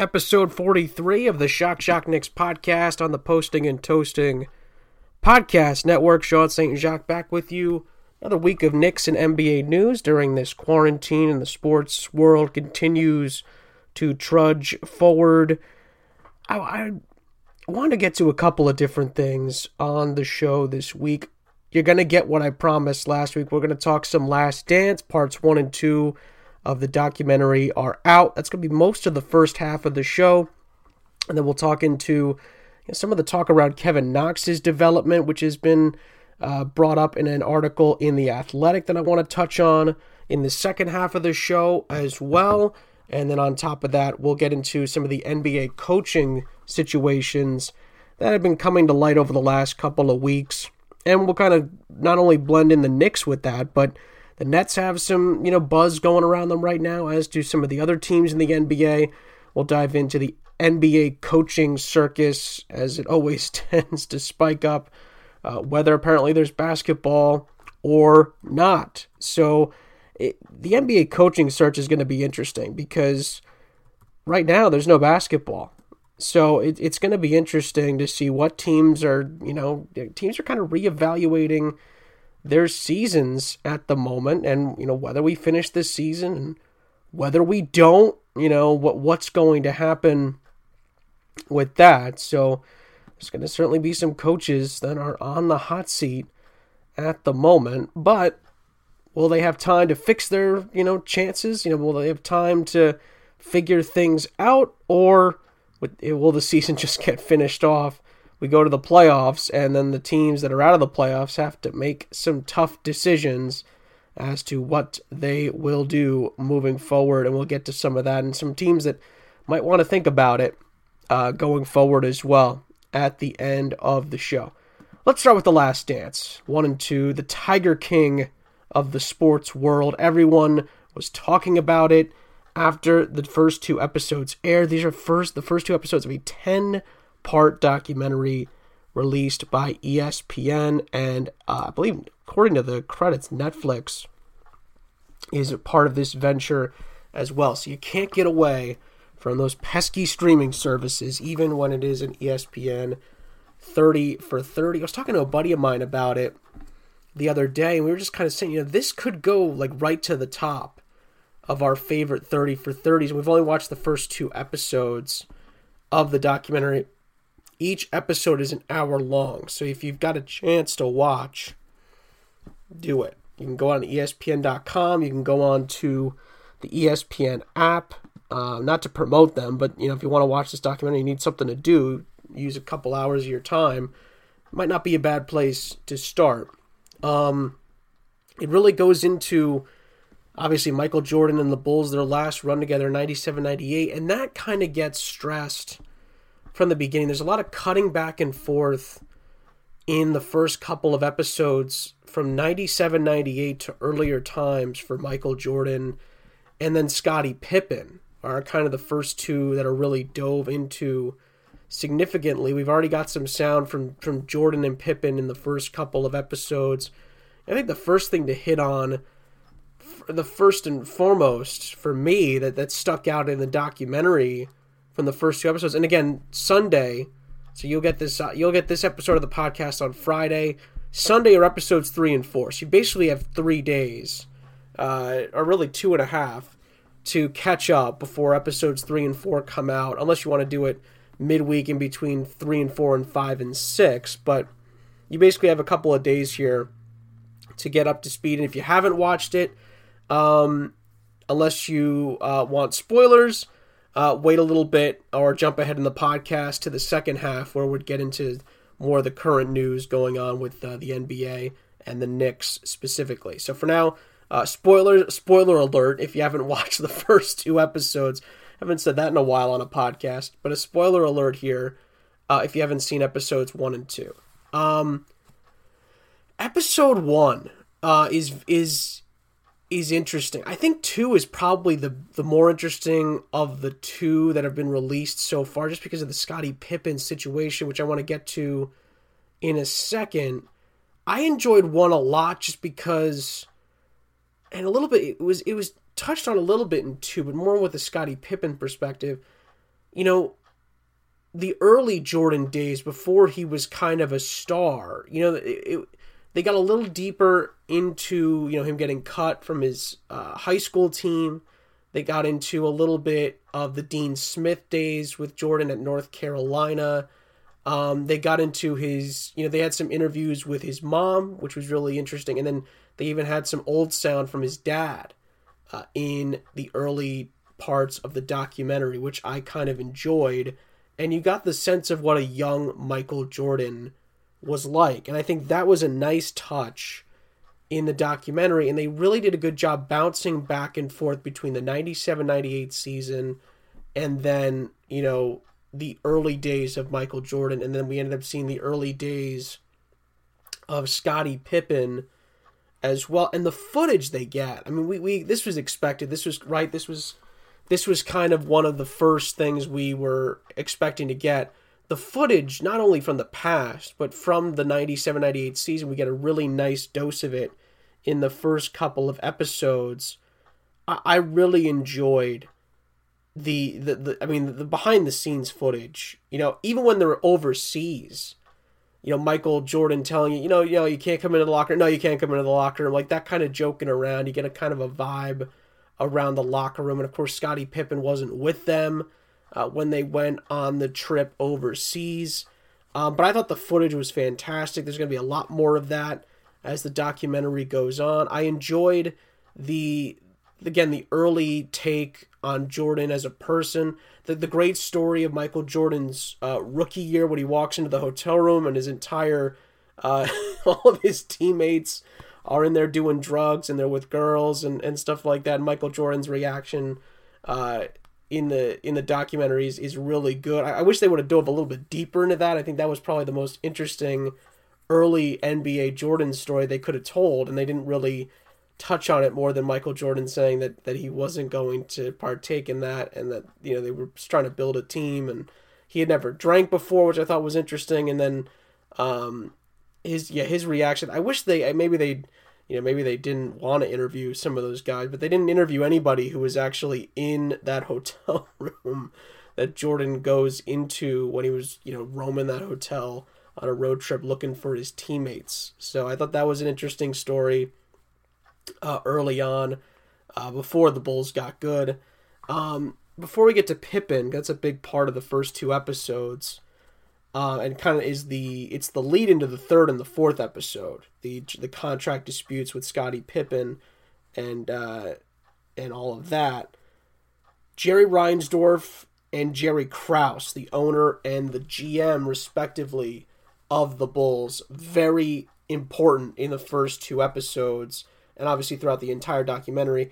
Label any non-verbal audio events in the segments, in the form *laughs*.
episode 43 of the Shock Shock Knicks podcast on the Posting and Toasting podcast network. Sean St. Jacques back with you. Another week of Knicks and NBA news during this quarantine, and the sports world continues to trudge forward. I, I want to get to a couple of different things on the show this week. You're going to get what I promised last week. We're going to talk some Last Dance, parts one and two of the documentary are out. That's going to be most of the first half of the show. And then we'll talk into you know, some of the talk around Kevin Knox's development, which has been uh, brought up in an article in The Athletic that I want to touch on in the second half of the show as well. And then on top of that, we'll get into some of the NBA coaching situations that have been coming to light over the last couple of weeks. And we'll kind of not only blend in the Knicks with that, but the Nets have some, you know, buzz going around them right now, as do some of the other teams in the NBA. We'll dive into the NBA coaching circus, as it always *laughs* tends to spike up, uh, whether apparently there's basketball or not. So it, the NBA coaching search is going to be interesting because right now there's no basketball. So it, it's going to be interesting to see what teams are, you know, teams are kind of reevaluating – their seasons at the moment and you know whether we finish this season and whether we don't you know what what's going to happen with that. So there's going to certainly be some coaches that are on the hot seat at the moment but will they have time to fix their you know chances? You know will they have time to figure things out or will the *laughs* season just get finished off we go to the playoffs, and then the teams that are out of the playoffs have to make some tough decisions as to what they will do moving forward. And we'll get to some of that and some teams that might want to think about it uh, going forward as well at the end of the show. Let's start with The Last Dance. One and two, the Tiger King of the sports world. Everyone was talking about it after the first two episodes aired. These are first the first two episodes of a 10 part documentary released by ESPN, and uh, I believe, according to the credits, Netflix is a part of this venture as well. So you can't get away from those pesky streaming services, even when it is an ESPN 30 for 30. I was talking to a buddy of mine about it the other day, and we were just kind of saying, you know, this could go like right to the top of our favorite 30 for 30s. And we've only watched the first two episodes of the documentary each episode is an hour long. So if you've got a chance to watch, do it. You can go on ESPN.com. You can go on to the ESPN app. Uh, not to promote them, but you know if you want to watch this documentary, you need something to do. Use a couple hours of your time. Might not be a bad place to start. Um, it really goes into obviously Michael Jordan and the Bulls, their last run together, 97 98, and that kind of gets stressed from the beginning. There's a lot of cutting back and forth in the first couple of episodes from 97 98 to earlier times for Michael Jordan and then Scottie Pippen are kind of the first two that are really dove into significantly. We've already got some sound from from Jordan and Pippen in the first couple of episodes. I think the first thing to hit on the first and foremost for me that that stuck out in the documentary from the first two episodes. And again, Sunday, so you'll get this uh, you'll get this episode of the podcast on Friday. Sunday are episodes three and four. So you basically have three days, uh, or really two and a half, to catch up before episodes three and four come out. Unless you want to do it midweek in between three and four and five and six, but you basically have a couple of days here to get up to speed. And if you haven't watched it, um, unless you uh, want spoilers, uh, wait a little bit or jump ahead in the podcast to the second half where we'd get into more of the current news going on with uh, the NBA and the Knicks specifically. So for now, uh, spoiler spoiler alert if you haven't *laughs* watched the first two episodes. Haven't said that in a while on a podcast, but a spoiler alert here uh, if you haven't seen episodes one and two. Um, episode one uh, is is is interesting. I think two is probably the the more interesting of the two that have been released so far, just because of the Scottie Pippen situation, which I want to get to in a second. I enjoyed one a lot just because, and a little bit it was it was touched on a little bit in two, but more with the Scottie Pippen perspective. you know, the early Jordan days before he was kind of a star, you know, it, it, they got a little deeper into, you know, him getting cut from his uh, high school team. They got into a little bit of the Dean Smith days with Jordan at North Carolina. Um, they got into his, you know, they had some interviews with his mom, which was really interesting. And then they even had some old sound from his dad uh, in the early parts of the documentary, which I kind of enjoyed. And you got the sense of what a young Michael Jordan was like. And I think that was a nice touch in the documentary. And they really did a good job bouncing back and forth between the 97 98 season and then, you know, the early days of Michael Jordan. And then we ended up seeing the early days of Scottie Pippen as well. And the footage they get. I mean, we, we this was expected. This was right. This was this was kind of one of the first things we were expecting to get. The footage, not only from the past, but from the 97 98 season, we get a really nice dose of it in the first couple of episodes. I, I really enjoyed the, the, the I mean, the behind the scenes footage. You know, even when they're overseas, you know, Michael Jordan telling you, you know, you know, you can't come into the locker. Room. No, you can't come into the locker room. Like that kind of joking around. You get a kind of a vibe around the locker room. And of course, Scottie Pippen wasn't with them uh, when they went on the trip overseas. Um, but I thought the footage was fantastic. There's going to be a lot more of that as the documentary goes on. I enjoyed the again the early take on Jordan as a person. The, the great story of Michael Jordan's uh, rookie year when he walks into the hotel room and his entire uh, *laughs* all of his teammates are in there doing drugs and they're with girls and, and stuff like that. And Michael Jordan's reaction uh, in the in the documentaries is really good. I, I wish they would have dove a little bit deeper into that. I think that was probably the most interesting early NBA Jordan story they could have told, and they didn't really touch on it more than Michael Jordan saying that that he wasn't going to partake in that, and that you know they were trying to build a team, and he had never drank before, which I thought was interesting, and then um, his yeah his reaction. I wish they maybe they you know maybe they didn't want to interview some of those guys, but they didn't interview anybody who was actually in that *laughs* hotel room that Jordan goes into when he was you know roaming that hotel on a road trip looking for his teammates. So I thought that was an interesting story uh, early on uh, before the Bulls got good. Um, before we get to Pippen, that's a big part of the first two episodes uh, and kind of is the it's the lead into the third and the fourth episode. The the contract disputes with Scottie Pippen and uh, and all of that. Jerry Reinsdorf and Jerry Krause, the owner and the GM respectively of the Bulls, very important in the first two episodes and obviously throughout the entire documentary.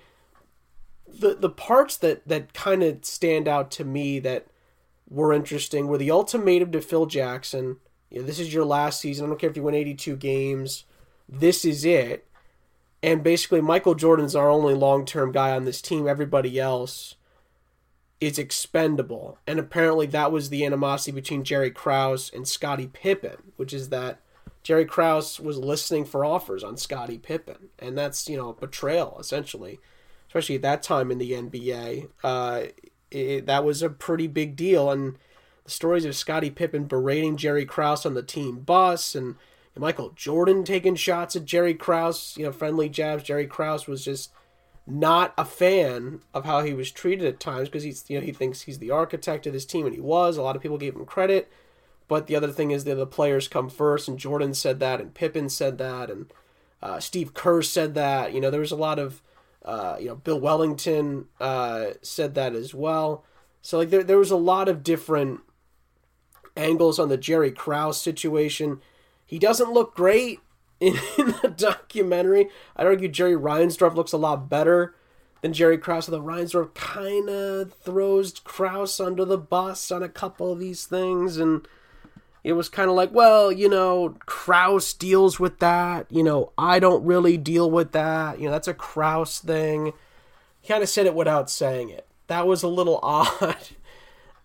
The the parts that that kind of stand out to me that were interesting were the ultimatum to Phil Jackson. You know, this is your last season. I don't care if you win 82 games. This is it. And basically, Michael Jordan's our only long term guy on this team. Everybody else is expendable. And apparently, that was the animosity between Jerry Krause and Scottie Pippen, which is that Jerry Krause was listening for offers on Scottie Pippen. And that's, you know, betrayal, essentially, especially at that time in the NBA. Uh, it, that was a pretty big deal. And the stories of Scottie Pippen berating Jerry Krause on the team bus and Michael Jordan taking shots at Jerry Krause, you know, friendly jabs. Jerry Krause was just not a fan of how he was treated at times because he's, you know, he thinks he's the architect of this team, and he was. A lot of people gave him credit, but the other thing is that the players come first, and Jordan said that, and Pippen said that, and uh, Steve Kerr said that. You know, there was a lot of uh, you know, Bill Wennington uh, said that as well. So like there there was a lot of different angles on the Jerry Krause situation. He doesn't look great *laughs* in, in the documentary. I'd argue Jerry Reinsdorf looks a lot better than Jerry Krause. The Reinsdorf kind of throws Krause under the bus on a couple of these things, and it was kind of like, well, you know, Krause deals with that. You know, I don't really deal with that. You know, that's a Krause thing. He kind of said it without saying it. That was a little *laughs* odd.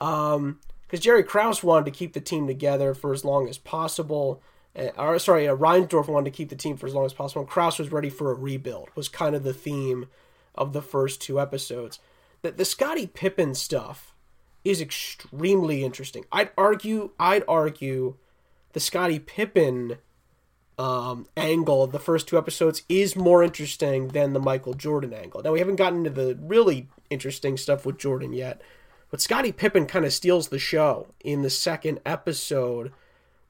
um, because Jerry Krause wanted to keep the team together for as long as possible. Uh, or sorry, uh, Reinsdorf wanted to keep the team for as long as possible. And Krause was ready for a rebuild. Was kind of the theme of the first two episodes. The the Scottie Pippen stuff is extremely interesting. I'd argue, I'd argue, the Scottie Pippen um, angle of the first two episodes is more interesting than the Michael Jordan angle. Now we haven't gotten into the really interesting stuff with Jordan yet, but Scottie Pippen kind of steals the show in the second episode,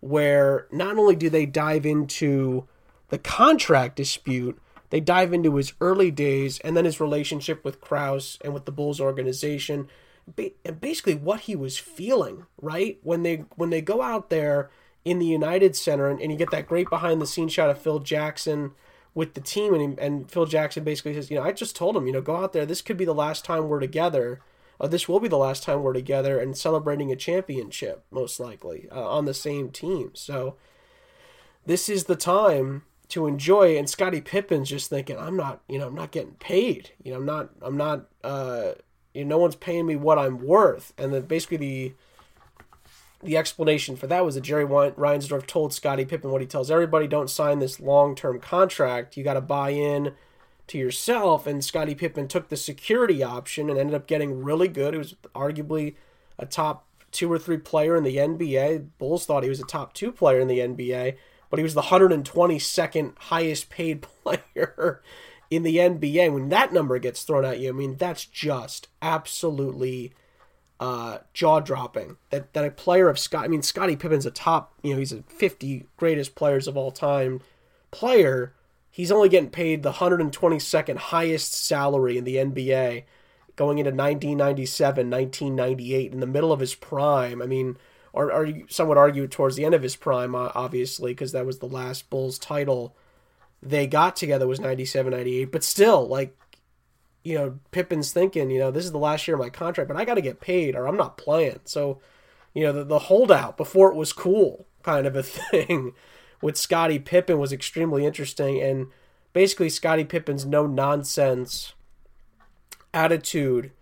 where not only do they dive into the contract dispute, they dive into his early days and then his relationship with Krause and with the Bulls organization, and basically what he was feeling right when they when they go out there in the United Center, and, and you get that great behind the scenes shot of Phil Jackson with the team, and, and Phil Jackson basically says, you know, I just told him, you know, go out there. This could be the last time we're together. This will be the last time we're together and celebrating a championship, most likely, uh, on the same team. So this is the time to enjoy. And Scottie Pippen's just thinking, I'm not, you know, I'm not getting paid. You know, I'm not, I'm not, uh, you know, no one's paying me what I'm worth. And then basically the the explanation for that was that Jerry Reinsdorf told Scottie Pippen what he tells everybody: don't sign this long-term contract. You got to buy in to yourself. And Scottie Pippen took the security option and ended up getting really good. He was arguably a top two or three player in the NBA. Bulls thought he was a top two player in the NBA, but he was the 122nd highest paid *laughs* player in the NBA. When that number gets thrown at you, I mean, that's just absolutely uh, jaw dropping. That that a player of Scott, I mean, Scottie Pippen's a top, you know, he's a 50 greatest players of all time player. He's only getting paid the 122nd highest salary in the NBA going into 1997, 1998, in the middle of his prime. I mean, or, or some would argue towards the end of his prime, obviously, because that was the last Bulls title they got together was 97, 98. But still, like, you know, Pippen's thinking, you know, this is the last year of my contract, but I got to get paid or I'm not playing. So, you know, the, the holdout before it was cool kind of a *laughs* thing with Scottie Pippen was extremely interesting. And basically, Scottie Pippen's no nonsense attitude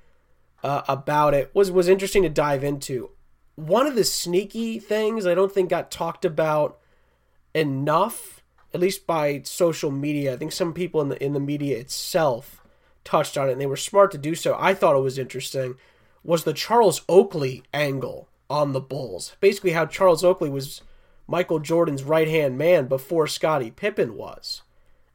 uh, about it was, was interesting to dive into. One of the sneaky things I don't think got talked about enough, at least by social media. I think some people in the in the media itself touched on it, and they were smart to do so. I thought it was interesting was the Charles Oakley angle on the Bulls. Basically, how Charles Oakley was Michael Jordan's right hand man before Scottie Pippen was,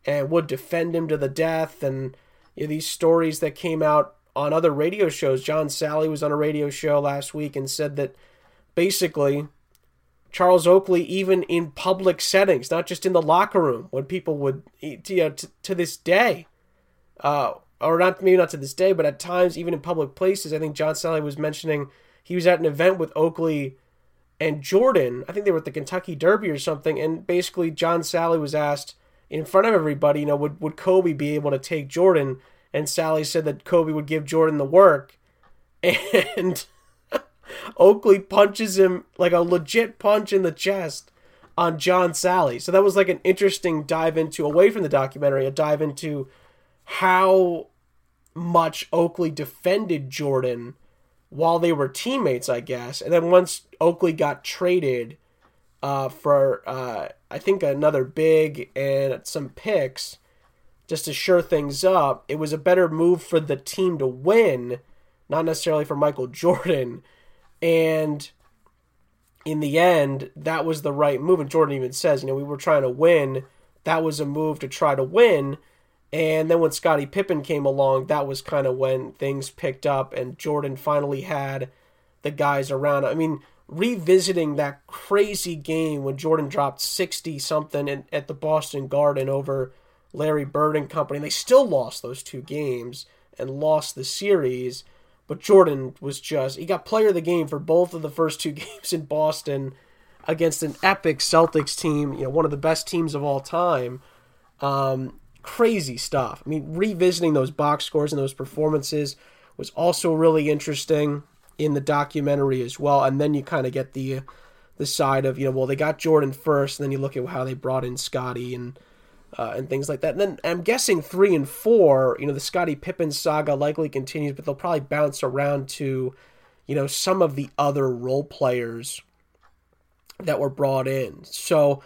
and would defend him to the death. And you know, these stories that came out on other radio shows. John Salley was on a radio show last week and said that basically Charles Oakley, even in public settings, not just in the locker room, when people would, you know, to, to this day, uh, or not maybe not to this day, but at times even in public places. I think John Salley was mentioning he was at an event with Oakley and Jordan. I think they were at the Kentucky Derby or something, and basically John Salley was asked in front of everybody, you know, would would Kobe be able to take Jordan? And Salley said that Kobe would give Jordan the work, *laughs* and Oakley punches him like a legit punch in the chest on John Salley. So that was like an interesting dive into away from the documentary, a dive into how much Oakley defended Jordan while they were teammates, I guess. And then once Oakley got traded uh, for, uh, I think, another big and some picks just to sure things up, it was a better move for the team to win, not necessarily for Michael *laughs* Jordan. And in the end, that was the right move. And Jordan even says, you know, we were trying to win. That was a move to try to win. And then when Scottie Pippen came along, that was kind of when things picked up and Jordan finally had the guys around. I mean, revisiting that crazy game when Jordan dropped 60 something at the Boston Garden over Larry Bird and company. They still lost those two games and lost the series, but Jordan was just he got player of the game for both of the first two *laughs* games in Boston against an epic Celtics team, you know, one of the best teams of all time. Um, crazy stuff. I mean, revisiting those box scores and those performances was also really interesting in the documentary as well. And then you kind of get the the side of you know, well, they got Jordan first, and then you look at how they brought in Scottie and uh, and things like that. And then I'm guessing three and four, you know, the Scottie Pippen saga likely continues, but they'll probably bounce around to, you know, some of the other role players that were brought in. So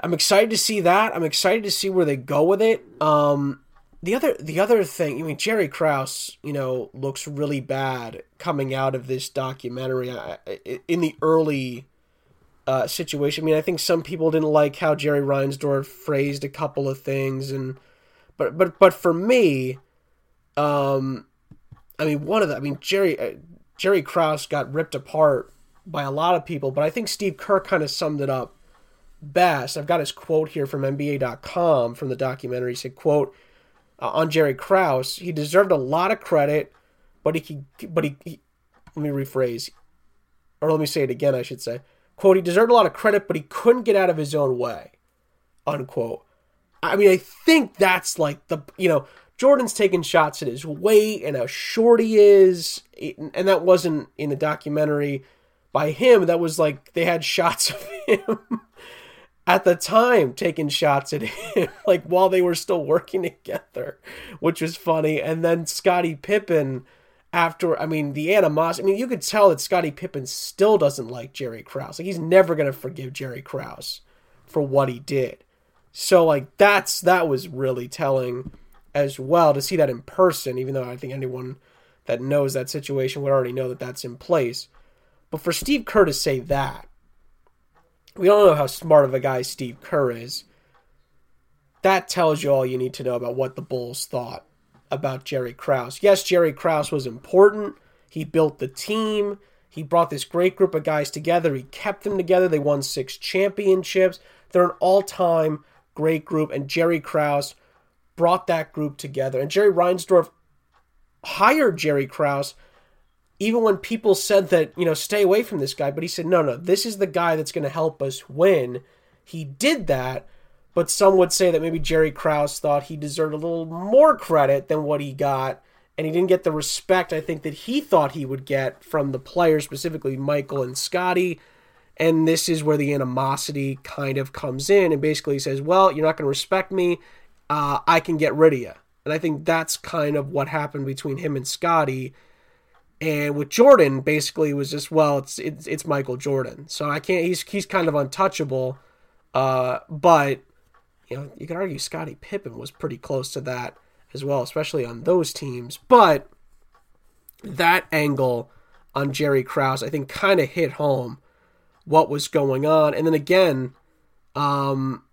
I'm excited to see that. I'm excited to see where they go with it. Um, the other the other thing, I mean, Jerry Krause, you know, looks really bad coming out of this documentary. In the early uh, situation, I mean, I think some people didn't like how Jerry Reinsdorf phrased a couple of things, and but but but for me, um, I mean, one of the, I mean, Jerry uh, Jerry Krause got ripped apart by a lot of people, but I think Steve Kerr kind of summed it up best. I've got his quote here from NBA.com from the documentary. He said, "quote." uh, on Jerry Krause. He deserved a lot of credit, but he but he, he let me rephrase, or let me say it again. I should say, quote: He deserved a lot of credit, but he couldn't get out of his own way, unquote. I mean, I think that's like the you know Jordan's taking shots at his weight and how short he is, and that wasn't in the documentary by him. That was like they had shots of him *laughs* at the time taking shots at him, *laughs* like while they were still working together, which was funny. And then Scottie Pippen, after, I mean, the animosity, I mean, you could tell that Scottie Pippen still doesn't like Jerry Krause. Like, he's never going to forgive Jerry Krause for what he did. So, like, that's, that was really telling as well to see that in person, even though I think anyone that knows that situation would already know that that's in place. But for Steve Kerr to say that, we all know how smart of a guy Steve Kerr is. That tells you all you need to know about what the Bulls thought about Jerry Krause. Yes, Jerry Krause was important. He built the team. He brought this great group of guys together. He kept them together. They won six championships. They're an all time great group. And Jerry Krause brought that group together. And Jerry Reinsdorf hired Jerry Krause even when people said that, you know, stay away from this guy, but he said, no, no, this is the guy that's going to help us win. He did that, but some would say that maybe Jerry Krause thought he deserved a little more credit than what he got, and he didn't get the respect I think that he thought he would get from the players, specifically Michael and Scottie. And this is where the animosity kind of comes in and basically says, well, you're not going to respect me. Uh, I can get rid of you. And I think that's kind of what happened between him and Scottie. and with Jordan, basically, was just well, it's it's, it's Michael Jordan, so I can't. He's he's kind of untouchable. Uh, but you know, you could argue Scottie Pippen was pretty close to that as well, especially on those teams. But that angle on Jerry Krause, I think, kind of hit home what was going on. And then again, um,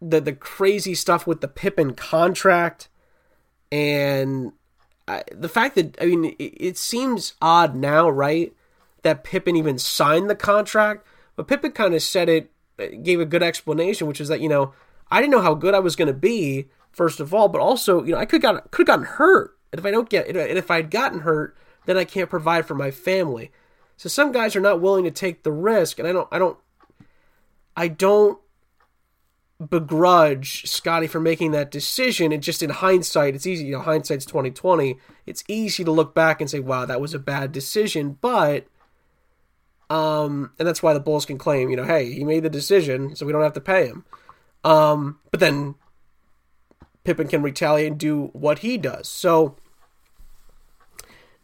the the crazy stuff with the Pippen contract and I, the fact that I mean, it, it, seems odd now, right? That Pippen even signed the contract, but Pippen kind of said it, uh, gave a good explanation, which is that you know I didn't know how good I was going to be, first of all, but also you know I could got could have gotten hurt, and if I don't get, and if I'd gotten hurt, then I can't provide for my family. So some guys are not willing to take the risk, and I don't, I don't, I don't begrudge Scottie for making that decision. And just in hindsight, it's easy. You know, hindsight's twenty twenty. It's easy to look back and say, "Wow, that was a bad decision." But, um, and that's why the Bulls can claim, you know, hey, he made the decision, so we don't have to pay him. Um, but then Pippen can retaliate and do what he does. So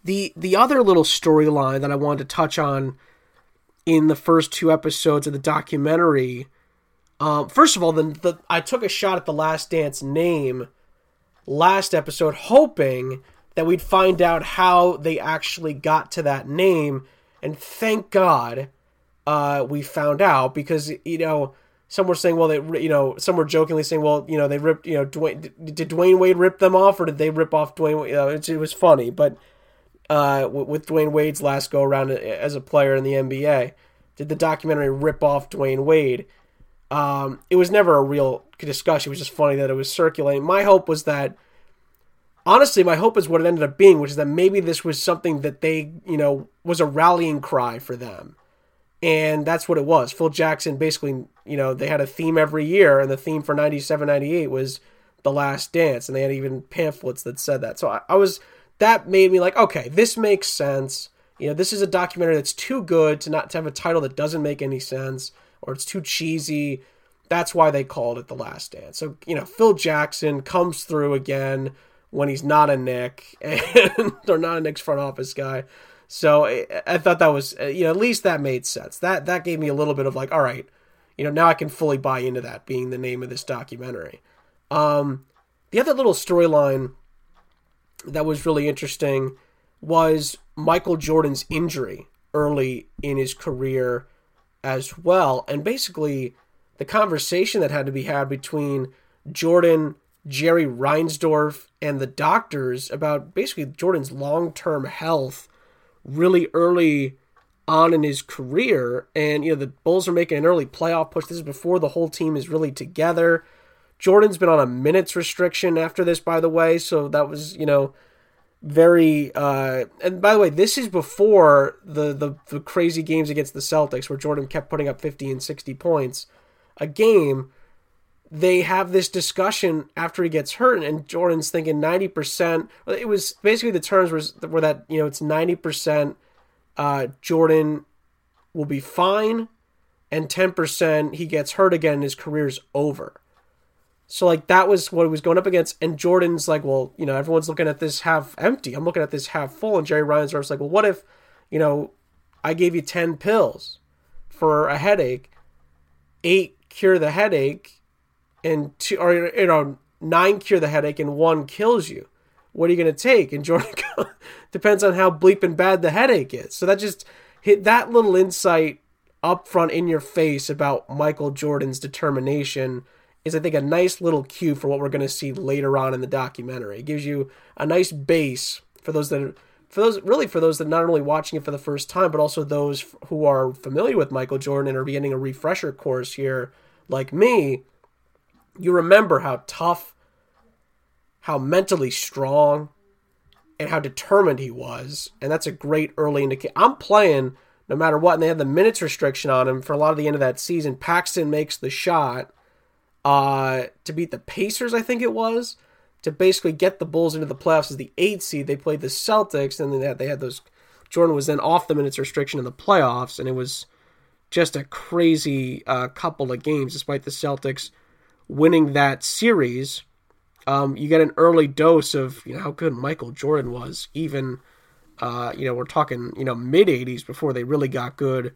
the the other little storyline that I wanted to touch on in the first two episodes of the documentary um, first of all, the, the I took a shot at the Last Dance name last episode, hoping that we'd find out how they actually got to that name, and thank God uh, we found out because you know some were saying, well, they you know some were jokingly saying, well, you know they ripped you know Dwyane did Dwyane Wade rip them off or did they rip off Dwyane? You know, it, it was funny, but uh, with Dwyane Wade's last go around as a player in the NBA, did the documentary rip off Dwyane Wade? Um, it was never a real discussion. It was just funny that it was circulating. My hope was that, honestly, my hope is what it ended up being, which is that maybe this was something that they, you know, was a rallying cry for them. And that's what it was. Phil Jackson basically, you know, they had a theme every year, and the theme for 97 98 was The Last Dance, and they had even pamphlets that said that. So I, I was, that made me like, okay, this makes sense. You know, this is a documentary that's too good to not to have a title that doesn't make any sense or it's too cheesy. That's why they called it The Last Dance. So, you know, Phil Jackson comes through again when he's not a Knick *laughs* and or not a Knick's front office guy. So I, thought that was, you know, at least that made sense. That that gave me a little bit of like, all right, you know, now I can fully buy into that being the name of this documentary. Um, The other little storyline that was really interesting was Michael Jordan's injury early in his career as well. And basically, the conversation that had to be had between Jordan, Jerry Reinsdorf, and the doctors about basically Jordan's long term health really early on in his career. And, you know, the Bulls are making an early playoff push. This is before the whole team is really together. Jordan's been on a minutes restriction after this, by the way. So that was, you know, very uh and by the way this is before the, the the crazy games against the celtics where jordan kept putting up 50 and 60 points a game they have this discussion after he gets hurt and jordan's thinking 90% it was basically the terms was were that you know it's 90% uh jordan will be fine and 10% he gets hurt again and his career's over so like that was what he was going up against. And Jordan's like, well, you know, everyone's looking at this half empty. I'm looking at this half full. And Jerry Reinsdorf's like, well, what if, you know, I gave you ten pills for a headache, eight cure the headache, and two or you know nine cure the headache and one kills you. What are you gonna take? And Jordan *laughs* depends on how bleeping bad the headache is. So that just hit that little insight up front in your face about Michael Jordan's determination is I think a nice little cue for what we're going to see later on in the documentary. It gives you a nice base for those that are, for those really for those that not only watching it for the first time, but also those who are familiar with Michael Jordan and are getting a refresher course here, like me. You remember how tough, how mentally strong, and how determined he was, and that's a great early indicator. I'm playing no matter what, and they had the minutes restriction on him for a lot of the end of that season. Paxson makes the shot uh, to beat the Pacers, I think it was, to basically get the Bulls into the playoffs as the eight seed. They played the Celtics, and then they had, they had those. Jordan was then off the minutes restriction in the playoffs, and it was just a crazy uh, couple of games, despite the Celtics winning that series. Um, you get an early dose of you know how good Michael Jordan was. Even uh, you know we're talking you know mid '80s before they really got good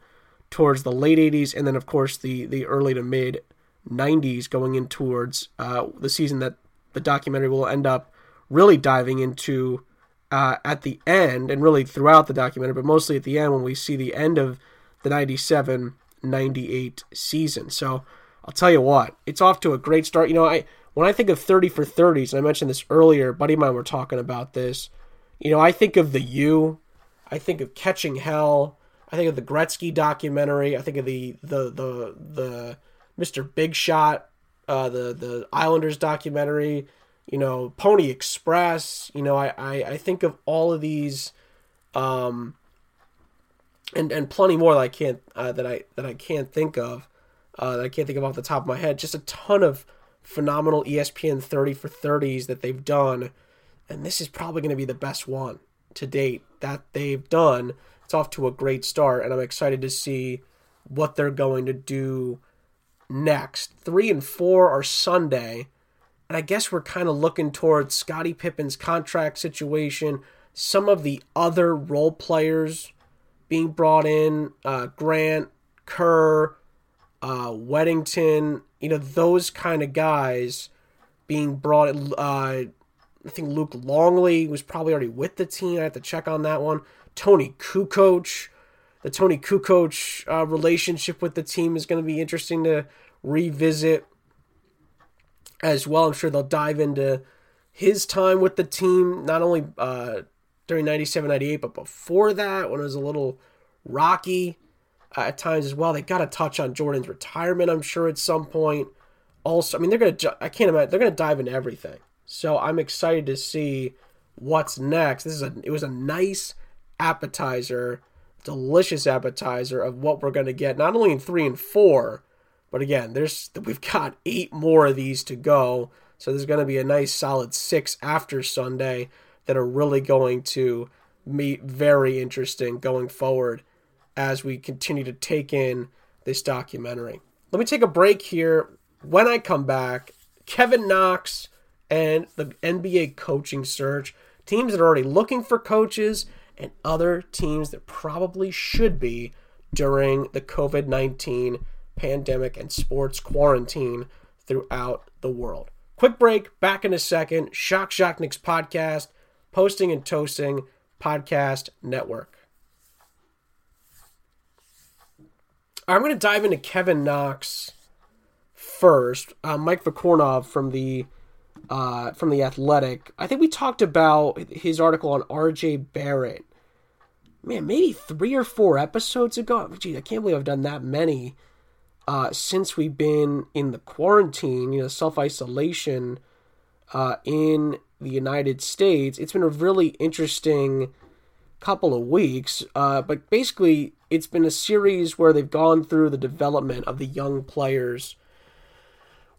towards the late '80s, and then of course the the early to mid 90s going in towards uh, the season that the documentary will end up really diving into uh, at the end and really throughout the documentary, but mostly at the end when we see the end of the 97 98 season. So I'll tell you what, it's off to a great start. You know, I when I think of 30 for 30s, and I mentioned this earlier, buddy mine were talking about this. You know, I think of the U, I think of Catching Hell, I think of the Gretzky documentary, I think of the the the the Mr. Big Shot, uh, the the Islanders documentary, you know, Pony Express. You know, I, I, I think of all of these, um, and and plenty more that I can't uh, that I that I can't think of, uh, that I can't think of off the top of my head. Just a ton of phenomenal ESPN thirty for thirties that they've done, and this is probably going to be the best one to date that they've done. It's off to a great start, and I'm excited to see what they're going to do next. Three and four are Sunday. And I guess we're kind of looking towards Scottie Pippen's contract situation, some of the other role players being brought in, uh, Grant, Kerr, uh, Wennington, you know, those kind of guys being brought. Uh, I think Luke Longley was probably already with the team. I have to check on that one. Toni Kukoc, the Toni Kukoc uh, relationship with the team is going to be interesting to revisit as well. I'm sure they'll dive into his time with the team, not only uh, during 97 98, but before that when it was a little rocky uh, at times as well. They got to touch on Jordan's retirement, I'm sure, at some point. Also, I mean, they're going to, I can't imagine, they're going to dive into everything. So I'm excited to see what's next. This is a, it was a nice appetizer delicious appetizer of what we're going to get, not only in three and four, but again, there's we've got eight more of these to go. So there's going to be a nice solid six after Sunday that are really going to be very interesting going forward as we continue to take in this documentary. Let me take a break here. When I come back, Kevin Knox and the NBA coaching search, teams that are already looking for coaches and other teams that probably should be during the COVID 19 pandemic and sports quarantine throughout the world. Quick break, back in a second. Shock Shock Knicks podcast, posting and toasting podcast network. I'm going to dive into Kevin Knox first. Uh, Mike Vorkunov from the uh, from the Athletic. I think we talked about his article on R.J. Barrett. Man, maybe three or four episodes ago. Gee, I can't believe I've done that many uh, since we've been in the quarantine, you know, self isolation uh, in the United States. It's been a really interesting couple of weeks. Uh, but basically, it's been a series where they've gone through the development of the young players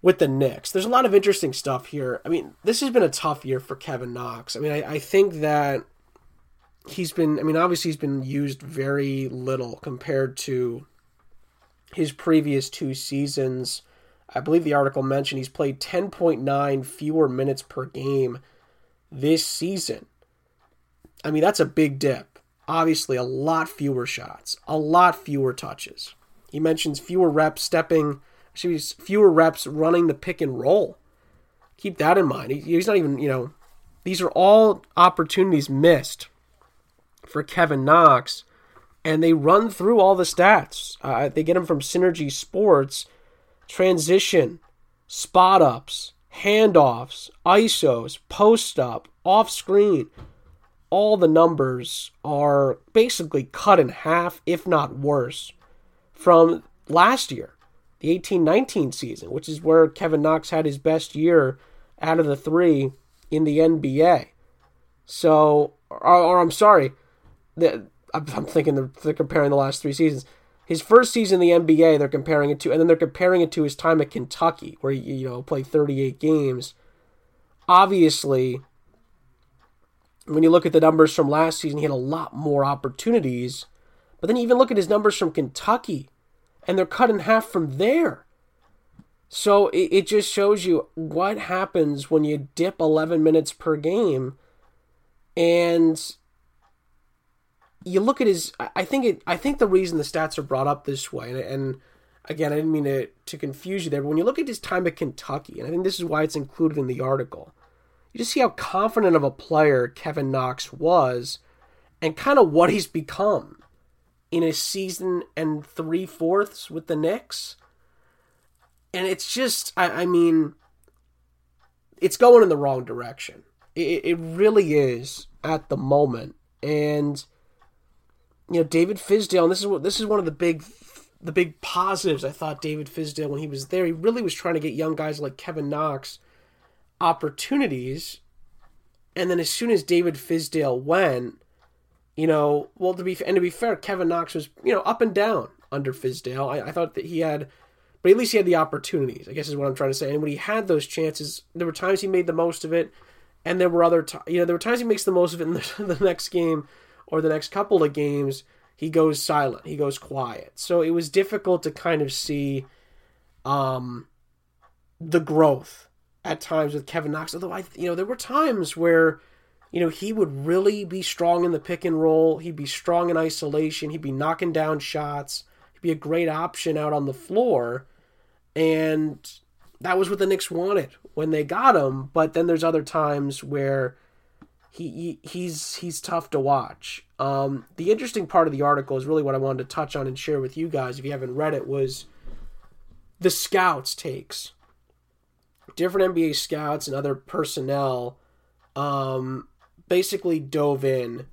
with the Knicks. There's a lot of interesting stuff here. I mean, this has been a tough year for Kevin Knox. I mean, I, I think that he's been, I mean, obviously, he's been used very little compared to his previous two seasons. I believe the article mentioned he's played 10.9 fewer minutes per game this season. I mean, that's a big dip. Obviously, a lot fewer shots, a lot fewer touches. He mentions fewer reps stepping, actually, fewer reps running the pick and roll. Keep that in mind. he's not even, you know, these are all opportunities missed for Kevin Knox and they run through all the stats. Uh, they get them from Synergy Sports, transition, spot ups, handoffs, ISOs, post up, off screen. All the numbers are basically cut in half, if not worse, from last year, the 18 19 season, which is where Kevin Knox had his best year out of the three in the NBA. So, or, or I'm sorry, the I'm, I'm thinking they're, they're comparing the last three seasons. His first season in the NBA, they're comparing it to, and then they're comparing it to his time at Kentucky, where he, you know, played 38 games. Obviously, when you look at the numbers from last season, he had a lot more opportunities. But then you even look at his numbers from Kentucky, and they're cut in half from there. So it, it just shows you what happens when you dip 11 minutes per game. And you look at his. I think it. I think the reason the stats are brought up this way, and, and again, I didn't mean to, to confuse you there, but when you look at his time at Kentucky, and I think this is why it's included in the article, you just see how confident of a player Kevin Knox was, and kind of what he's become in a season and three fourths with the Knicks. And it's just, I, I mean, it's going in the wrong direction. It, it really is at the moment, and you know David Fizdale, and this is this is one of the big the big positives I thought David Fizdale when he was there, he really was trying to get young guys like Kevin Knox opportunities. And then as soon as David Fizdale went, you know, well to be and to be fair, Kevin Knox was you know up and down under Fizdale. I, I thought that he had, but at least he had the opportunities. I guess is what I'm trying to say. And when he had those chances, there were times he made the most of it, and there were other t- you know there were times he makes the most of it in the, *laughs* the next game or the next couple of games, he goes silent, he goes quiet. So it was difficult to kind of see um, the growth at times with Kevin Knox. Although I, you know, there were times where, you know, he would really be strong in the pick and roll. He'd be strong in isolation. He'd be knocking down shots. He'd be a great option out on the floor, and that was what the Knicks wanted when they got him. But then there's other times where he, he's he's tough to watch. Um, the interesting part of the article is really what I wanted to touch on and share with you guys. If you haven't read it, was the scouts takes different NBA scouts and other personnel um, basically dove in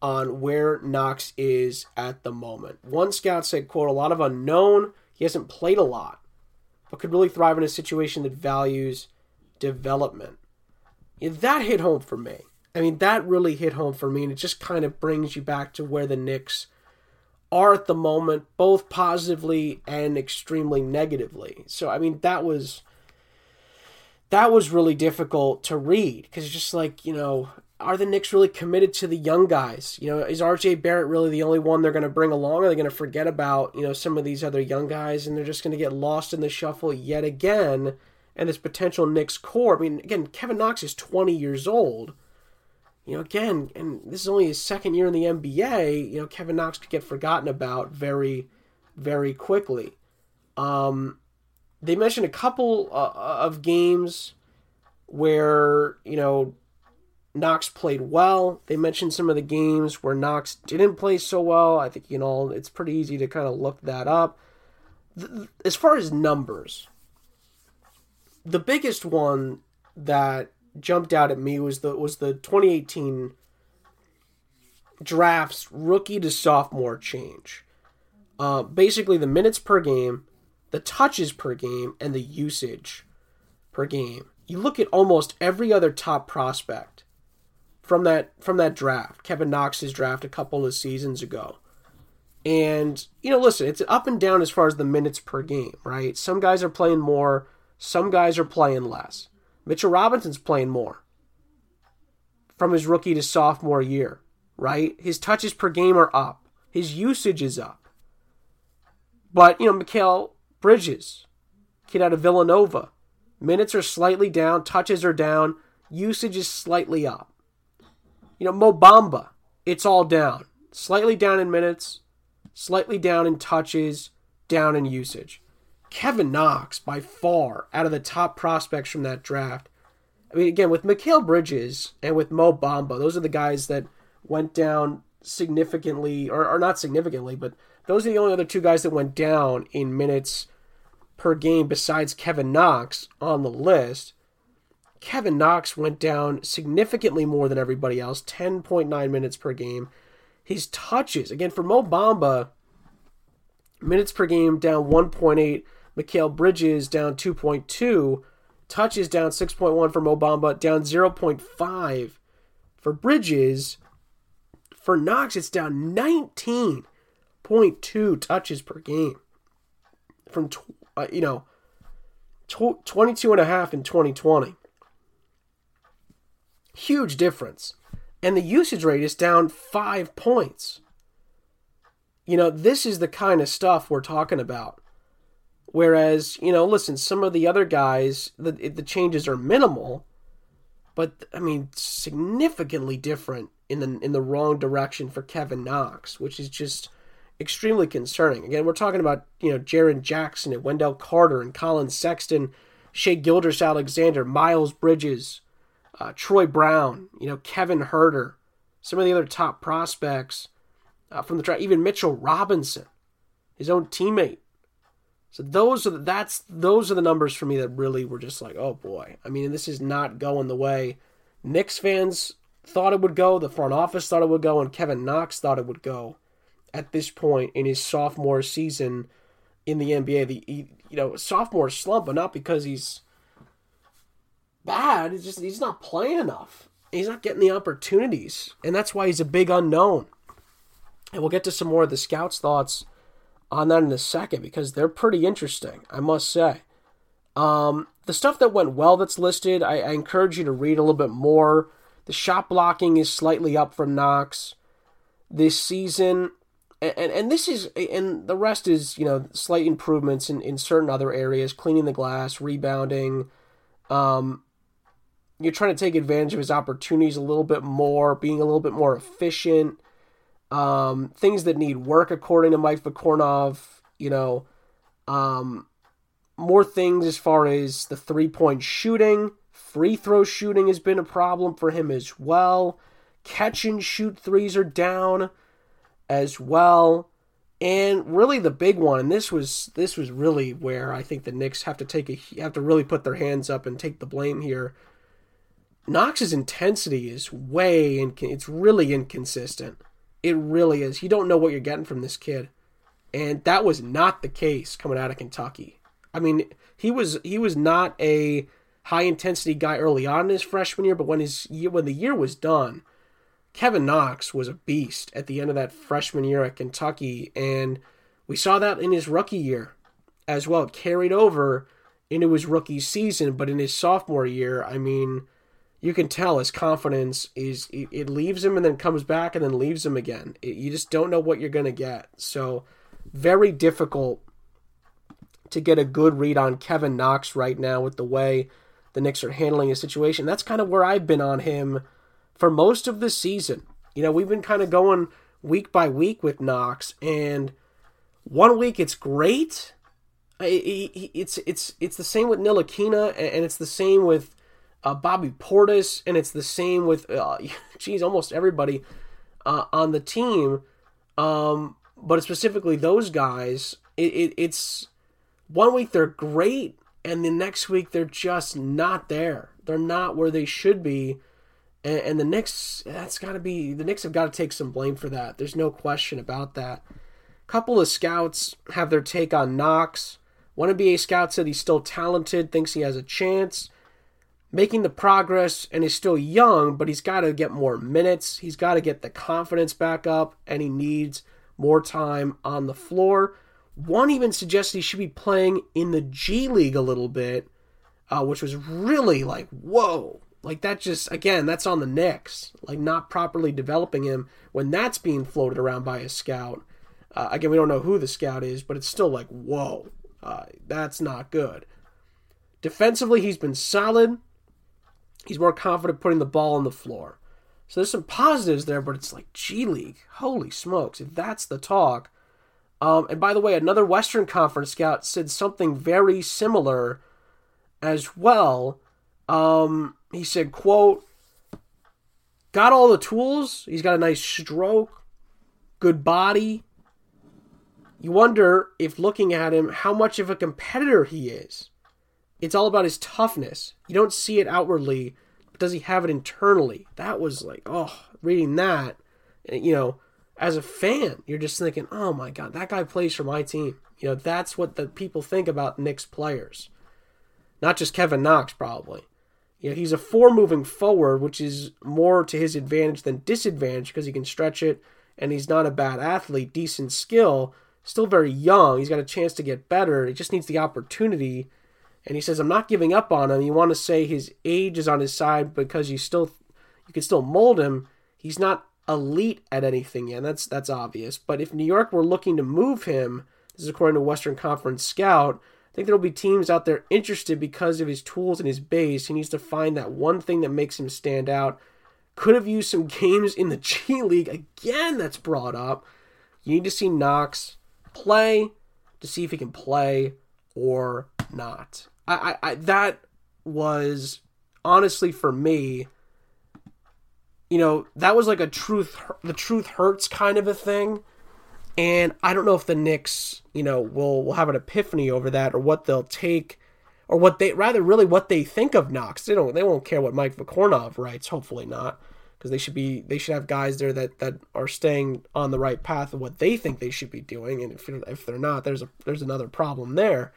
on where Knox is at the moment. One scout said, "quote A lot of unknown. He hasn't played a lot, but could really thrive in a situation that values development." Yeah, that hit home for me. I mean, that really hit home for me, and it just kind of brings you back to where the Knicks are at the moment, both positively and extremely negatively. So, I mean, that was that was really difficult to read because just like you know, are the Knicks really committed to the young guys? You know, is RJ Barrett really the only one they're going to bring along? Are they going to forget about you know some of these other young guys and they're just going to get lost in the shuffle yet again? And this potential Knicks core. I mean, again, Kevin Knox is 20 years old you know, again, and this is only his second year in the NBA, you know, Kevin Knox could get forgotten about very, very quickly. Um, they mentioned a couple uh, of games where, you know, Knox played well. They mentioned some of the games where Knox didn't play so well. I think, you know, it's pretty easy to kind of look that up. As far as numbers, the biggest one that jumped out at me was the was the 2018 drafts rookie to sophomore change. Uh, basically, the minutes per game, the touches per game, and the usage per game. You look at almost every other top prospect from that from that draft, Kevin Knox's draft a couple of seasons ago. And you know, listen, it's up and down as far as the minutes per game, right? Some guys are playing more, some guys are playing less. Mitchell Robinson's playing more from his rookie to sophomore year, right? His touches per game are up. His usage is up. But, you know, Mikal Bridges, kid out of Villanova, minutes are slightly down, touches are down, usage is slightly up. You know, Mo Bamba, it's all down. Slightly down in minutes, slightly down in touches, down in usage. Kevin Knox, by far, out of the top prospects from that draft. I mean, again, with Mikal Bridges and with Mo Bamba, those are the guys that went down significantly, or, or not significantly, but those are the only other two guys that went down in minutes per game besides Kevin Knox on the list. Kevin Knox went down significantly more than everybody else, 10.9 minutes per game. His touches, again, for Mo Bamba, minutes per game down 1.8. Mikal Bridges down 2.2. Touches down 6.1 for Mo Bamba, down 0.5 for Bridges. For Knox, it's down 19.2 touches per game from, uh, you know, 22 and a half in 2020. Huge difference. And the usage rate is down five points. You know, this is the kind of stuff we're talking about. Whereas, you know, listen, some of the other guys, the, the changes are minimal, but I mean, significantly different in the in the wrong direction for Kevin Knox, which is just extremely concerning. Again, we're talking about you know Jaren Jackson and Wendell Carter and Collin Sexton, Shai Gilgeous-Alexander, Miles Bridges, uh, Troy Brown, you know, Kevin Huerter, some of the other top prospects uh, from the draft, even Mitchell Robinson, his own teammate. So those are the, that's those are the numbers for me that really were just like, oh boy. I mean, this is not going the way Knicks fans thought it would go, the front office thought it would go, and Kevin Knox thought it would go at this point in his sophomore season in the NBA. The you know sophomore slump, but not because he's bad. It's just he's not playing enough. He's not getting the opportunities, and that's why he's a big unknown. And we'll get to some more of the scouts' thoughts on that in a second because they're pretty interesting, I must say. Um, the stuff that went well that's listed, I, I, encourage you to read a little bit more. The shot blocking is slightly up from Knox this season. And, and, this is and the rest is you know slight improvements in, in certain other areas cleaning the glass rebounding um, you're trying to take advantage of his opportunities a little bit more, being a little bit more efficient. Um, things that need work, according to Mike Vorkunov, you know, um, more things as far as the three point shooting, free throw shooting has been a problem for him as well. Catch and shoot threes are down as well. And really the big one, and this was this was really where I think the Knicks have to take a have to really put their hands up and take the blame here Knox's intensity is way in, it's really inconsistent. It really is. You don't know what you're getting from this kid. And that was not the case coming out of Kentucky. I mean, he was he was not a high intensity guy early on in his freshman year, but when his when the year was done, Kevin Knox was a beast at the end of that freshman year at Kentucky, and we saw that in his rookie year as well. It carried over into his rookie season, but in his sophomore year, I mean, you can tell his confidence is it, it leaves him and then comes back and then leaves him again. It, you just don't know what you're going to get. So very difficult to get a good read on Kevin Knox right now with the way the Knicks are handling his situation. That's kind of where I've been on him for most of the season. You know, we've been kind of going week by week with Knox, and one week it's great. It's it's it's the same with Ntilikina, and it's the same with uh, Bobby Portis, and it's the same with, uh, *laughs* geez, almost everybody uh, on the team. Um, but specifically those guys, it, it, it's one week they're great, and the next week they're just not there. They're not where they should be. And, and the Knicks, that's got to be, the Knicks have got to take some blame for that. There's no question about that. Couple of scouts have their take on Knox. One NBA scout said he's still talented, thinks he has a chance making the progress and is still young, but he's got to get more minutes. He's got to get the confidence back up, and he needs more time on the floor. One even suggests he should be playing in the G League a little bit, uh, which was really like, whoa. Like that just, again, that's on the Knicks. Like not properly developing him when that's being floated around by a scout. Uh, again, we don't know who the scout is, but it's still like, whoa, uh, that's not good. Defensively, he's been solid. He's more confident putting the ball on the floor. So there's some positives there, but it's like G League. Holy smokes, if that's the talk. Um, and by the way, another Western Conference scout said something very similar as well. Um, he said, quote, got all the tools. He's got a nice stroke, good body. You wonder if looking at him, how much of a competitor he is. It's all about his toughness. You don't see it outwardly, but does he have it internally? That was like, oh, reading that, you know, as a fan, you're just thinking, oh my God, that guy plays for my team. You know, that's what the people think about Knicks players. Not just Kevin Knox, probably. You know, he's a four moving forward, which is more to his advantage than disadvantage because he can stretch it and he's not a bad athlete, decent skill, still very young. He's got a chance to get better. He just needs the opportunity and he says, "I'm not giving up on him." You want to say his age is on his side because you still you can still mold him. He's not elite at anything yet. That's that's obvious. But if New York were looking to move him, this is according to Western Conference Scout. Think there'll be teams out there interested because of his tools and his base. He needs to find that one thing that makes him stand out. Could have used some *laughs* games in the G League again. That's brought up. You need to see Knox play to see if he can play or not. I, I, I that was honestly for me you know that was like a truth the truth hurts kind of a thing and i don't know if the Knicks you know will will have an epiphany over that or what they'll take or what they rather really what they think of Knox they don't they won't care what Mike Vorkunov writes hopefully not because they should be they should have guys there that that are staying on the right path of what they think they should be doing and if if they're not there's a there's another problem there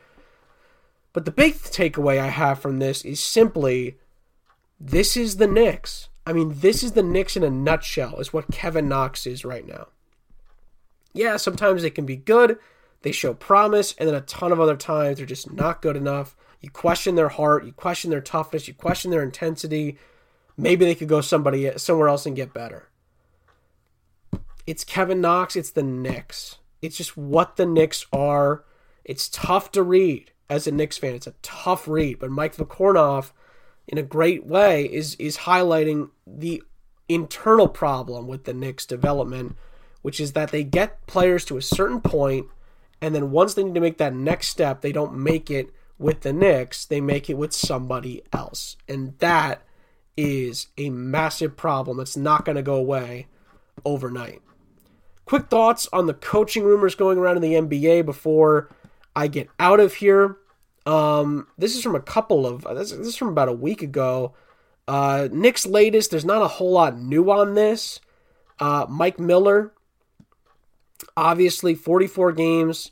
but the big takeaway I have from this is simply this is the Knicks. I mean, this is the Knicks in a nutshell, is what Kevin Knox is right now. Yeah, sometimes they can be good, they show promise, and then a ton of other times they're just not good enough. You question their heart, you question their toughness, you question their intensity. Maybe they could go somebody somewhere else and get better. It's Kevin Knox, it's the Knicks. It's just what the Knicks are. It's tough to read as a Knicks fan. It's a tough read, but Mike Vorkunov, in a great way, is is highlighting the internal problem with the Knicks development, which is that they get players to a certain point, and then once they need to make that next step, they don't make it with the Knicks. They make it with somebody else, and that is a massive problem that's not going to go away overnight. Quick thoughts on the coaching rumors going around in the NBA before I get out of here. Um, this is from a couple of this, this is from about a week ago. Uh, Nick's latest. There's not a whole lot new on this. Uh, Mike Miller, obviously 44 games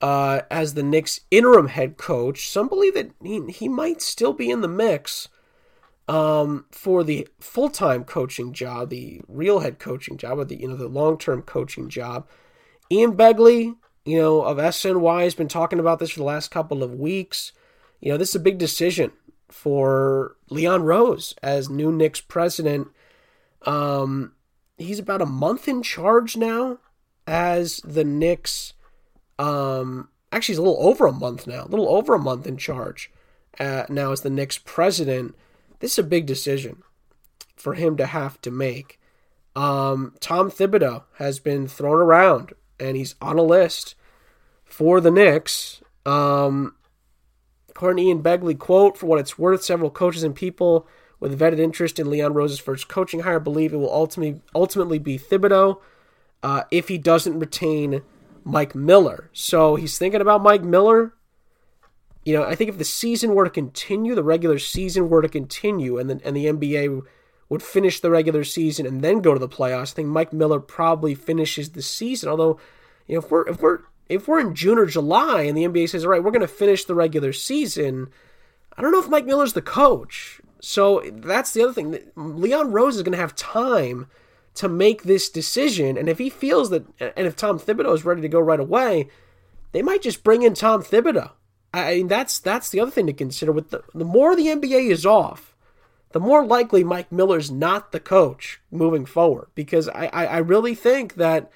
uh, as the Knicks interim head coach. Some believe that he, he might still be in the mix um, for the full time coaching job, the real head coaching job, or the you know the long term coaching job. Ian Begley, you know, of SNY has been talking about this for the last couple of weeks. You know, this is a big decision for Leon Rose as new Knicks president. Um, he's about a month in charge now as the Knicks. Um, actually, he's a little over a month now, a little over a month in charge uh, now as the Knicks president. This is a big decision for him to have to make. Um, Tom Thibodeau has been thrown around and he's on a list for the Knicks. Um, according to Ian Begley, quote, for what it's worth, several coaches and people with vetted interest in Leon Rose's first coaching hire believe it will ultimately ultimately be Thibodeau uh, if he doesn't retain Mike Miller. So he's thinking about Mike Miller. You know, I think if the season were to continue, the regular season were to continue, and the, and the NBA would finish the regular season and then go to the playoffs, I think Mike Miller probably finishes the season. Although, you know, if we're if we're if we're in June or July and the NBA says, all right, we're going to finish the regular season, I don't know if Mike Miller's the coach. So that's the other thing. Leon Rose is going to have time to make this decision. And if he feels that, and if Tom Thibodeau is ready to go right away, they might just bring in Tom Thibodeau. I mean, that's that's the other thing to consider. With the, the more the NBA is off, the more likely Mike Miller's not the coach moving forward. Because I, I, I really think that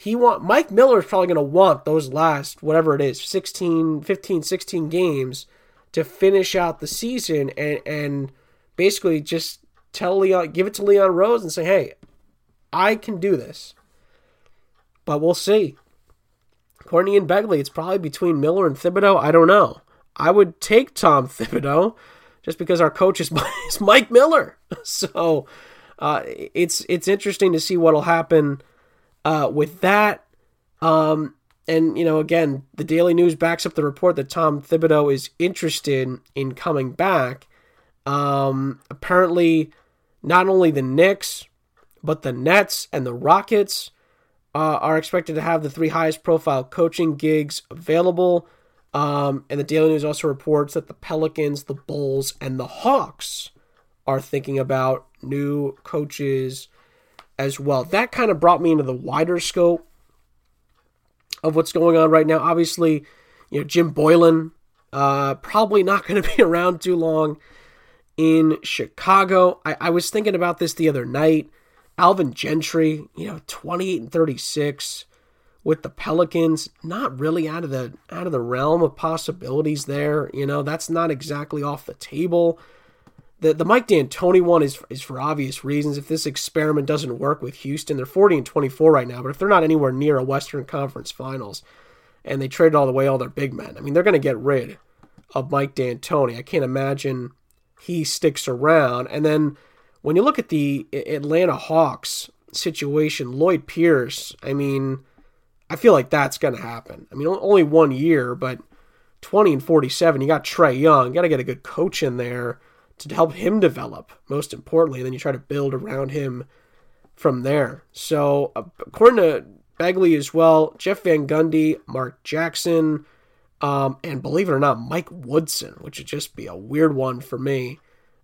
he want Mike Miller is probably going to want those last whatever it is 16 15 16 games to finish out the season and and basically just tell Leon give it to Leon Rose and say hey I can do this but we'll see. Courtney and Begley it's probably between Miller and Thibodeau. I don't know. I would take Tom *laughs* Thibodeau just because our coach is, *laughs* Mike Miller. *laughs* So uh, it's it's interesting to see what'll happen uh, with that, um, and you know, again, the Daily News backs up the report that Tom Thibodeau is interested in coming back. Um, apparently, not only the Knicks, but the Nets and the Rockets uh, are expected to have the three highest profile coaching gigs available. Um, and the Daily News also reports that the Pelicans, the Bulls, and the Hawks are thinking about new coaches as well. That kind of brought me into the wider scope of what's going on right now. Obviously, you know, Jim Boylan uh, probably not *laughs* going to be around too long in Chicago. I, I was thinking about this the other night. Alvin Gentry, you know, 28 and 36 with the Pelicans, not really out of the out of the realm of possibilities there. You know, that's not exactly off the table the the Mike D'Antoni one is is for obvious reasons. If this experiment doesn't work with Houston, they're 40 and 24 right now, but if they're not anywhere near a Western Conference Finals, and they traded all the way all their big men, I mean they're going to get rid of Mike D'Antoni. I can't imagine he sticks around. And then when you look at the Atlanta Hawks situation, Lloyd Pierce, I mean, I feel like that's going to happen. I mean, only one year, but 20 and 47. You got Trae Young. You got to get a good coach in there to help him develop, most importantly. And then you try to build around him from there. So, uh, according to Begley as well, Jeff Van Gundy, Mark Jackson, um, and believe it or not, Mike Woodson, which would just be a weird one for me.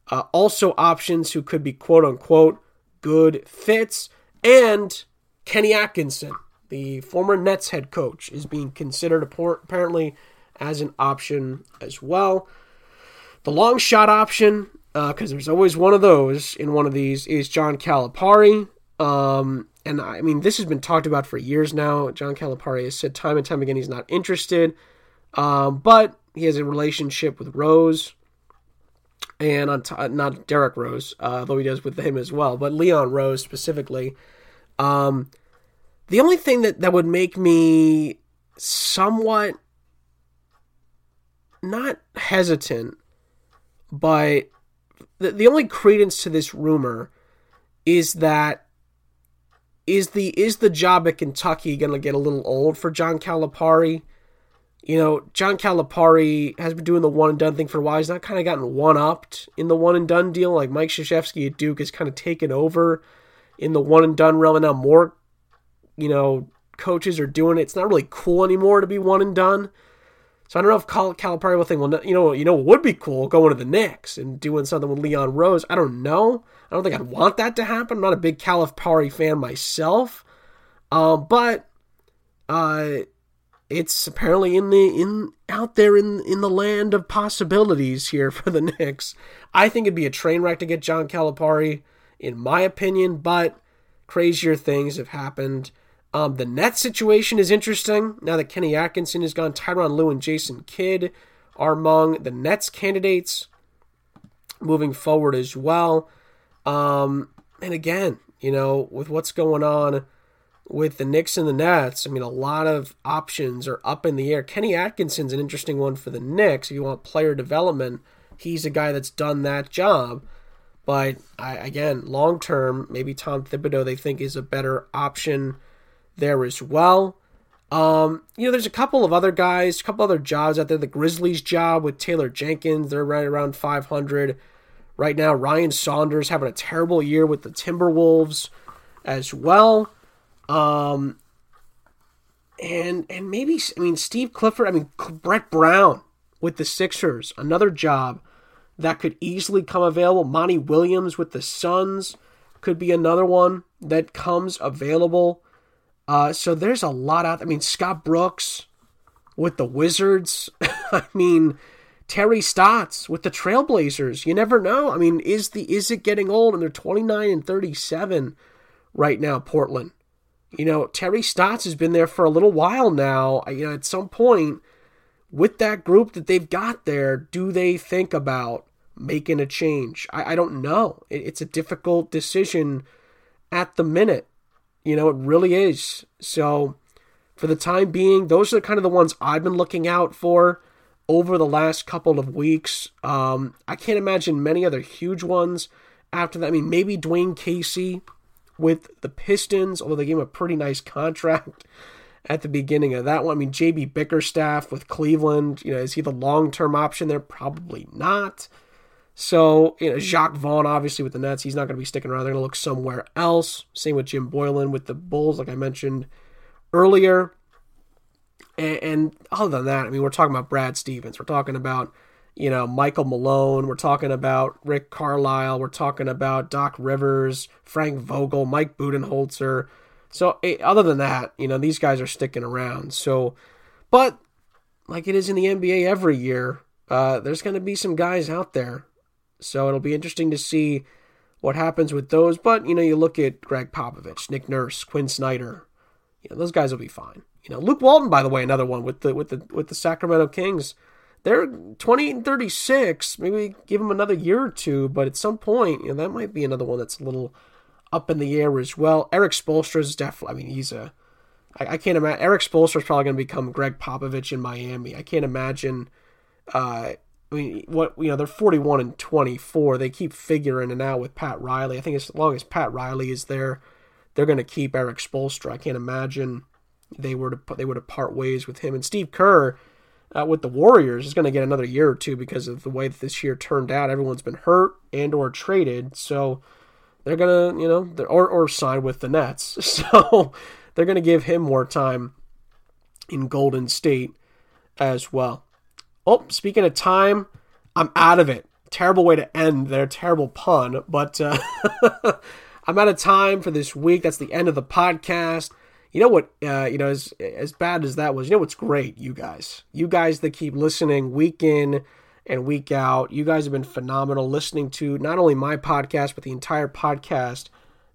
Uh, also, options who could be quote unquote good fits. And Kenny Atkinson, the former Nets head coach, is being considered apparently as an option as well. The long shot option, because uh, there's always one of those in one of these, is John Calipari. Um, and I mean, this has been talked about for years now. John Calipari has said time and time again he's not interested, um, but he has a relationship with Rose, and on t- not Derrick Rose, uh, though he does with him as well, but Leon Rose specifically. Um, the only thing that, that would make me somewhat not hesitant but the, the only credence to this rumor is that is the is the job at Kentucky going to get a little old for John Calipari? You know, John Calipari has been doing the one and done thing for a while. He's not kind of gotten one upped in the one and done deal. Like Mike Krzyzewski at Duke has kind of taken over in the one and done realm, and now more, you know, coaches are doing it. It's not really cool anymore to be one and done. So I don't know if Cal- Calipari will think, well, you know, you know, what would be cool going to the Knicks and doing something with Leon Rose. I don't know. I don't think I'd want that to happen. I'm not a big Calipari fan myself, uh, but uh, it's apparently in the in out there in in the land of possibilities here *laughs* for the Knicks. I think it'd be a train wreck to get John Calipari, in my opinion, but crazier things have happened. Um, the net situation is interesting now that Kenny Atkinson is gone. Tyronn Lue and Jason Kidd are among the Nets candidates moving forward as well. Um, and again, you know, with what's going on with the Knicks and the Nets, I mean, a lot of options are up in the air. Kenny Atkinson's an interesting one for the Knicks. If you want player development, he's a guy that's done that job. But I, again, long term, maybe Tom Thibodeau they think is a better option there as well. Um, you know, there's a couple of other guys, a couple other jobs out there. The Grizzlies job with Taylor Jenkins, they're right around 500 right now. Ryan Saunders having a terrible year with the Timberwolves as well. Um, and and maybe I mean Steve Clifford. I mean Brett Brown with the Sixers, another job that could easily come available. Monty Williams with the Suns could be another one that comes available. Uh, so there's a lot out. I mean Scott Brooks with the Wizards. *laughs* I mean Terry Stotts with the Trailblazers. You never know. I mean, is the is it getting old? And they're 29 and 37 right now. Portland you know, Terry Stotts has been there for a little while now. You know, at some point with that group that they've got there, do they think about making a change? I, I don't know. It, it's a difficult decision at the minute. You know, it really is. So, for the time being, those are kind of the ones I've been looking out for over the last couple of weeks. Um, I can't imagine many other huge ones after that. I mean, maybe Dwane Casey with the Pistons, although they gave him a pretty nice contract *laughs* at the beginning of that one. I mean, JB Bickerstaff with Cleveland, you know, is he the long term option there? Probably not. So, you know, Jacque Vaughn, obviously, with the Nets, he's not going to be sticking around. They're going to look somewhere else. Same with Jim Boylan with the Bulls, like I mentioned earlier. And, and other than that, I mean, we're talking about Brad Stevens. We're talking about you know, Michael Malone. We're talking about Rick Carlisle. We're talking about Doc Rivers, Frank Vogel, Mike Budenholzer. So, eh, other than that, you know, these guys are sticking around. So, but like it is in the NBA every year, uh, there's going to be some guys out there. So, it'll be interesting to see what happens with those. But, you know, you look at Gregg Popovich, Nick Nurse, Quin Snyder, you know, those guys will be fine. You know, Luke Walton, by the way, another one with the with the with the Sacramento Kings they're 28 and 36. Maybe give them another year or two, but at some point, you know, that might be another one that's a little up in the air as well. Erik Spoelstra is definitely, I mean, he's a, I, I can't imagine, Erik Spoelstra is probably going to become Gregg Popovich in Miami. I can't imagine, uh, I mean, what, you know, they're 41 and 24. They keep figuring it out with Pat Riley. I think as long as Pat Riley is there, they're going to keep Erik Spoelstra. I can't imagine they were to, they would have part ways with him. And Steve Kerr, uh, with the Warriors is going to get another year or two because of the way that this year turned out. Everyone's been hurt and or traded, so they're gonna, you know, or or sign with the Nets. *laughs* So they're gonna give him more time in Golden State as well. Oh, speaking of time, I'm out of it. Terrible way to end there. Terrible pun, but uh, *laughs* I'm out of time for this week. That's the end of the podcast. You know what? Uh, you know, as as bad as that was, you know what's great? You guys, you guys that keep listening week in and week out. You guys have been phenomenal listening to not only my podcast but the entire podcast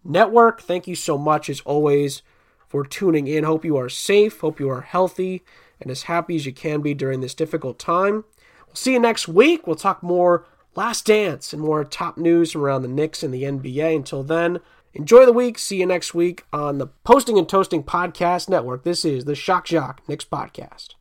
network. Thank you so much, as always, for tuning in. Hope you are safe. Hope you are healthy and as happy as you can be during this difficult time. We'll see you next week. We'll talk more Last Dance and more top news from around the Knicks and the NBA. Until then. Enjoy the week. See you next week on the Posting and Toasting Podcast Network. This is the Shock Jock Knicks Podcast.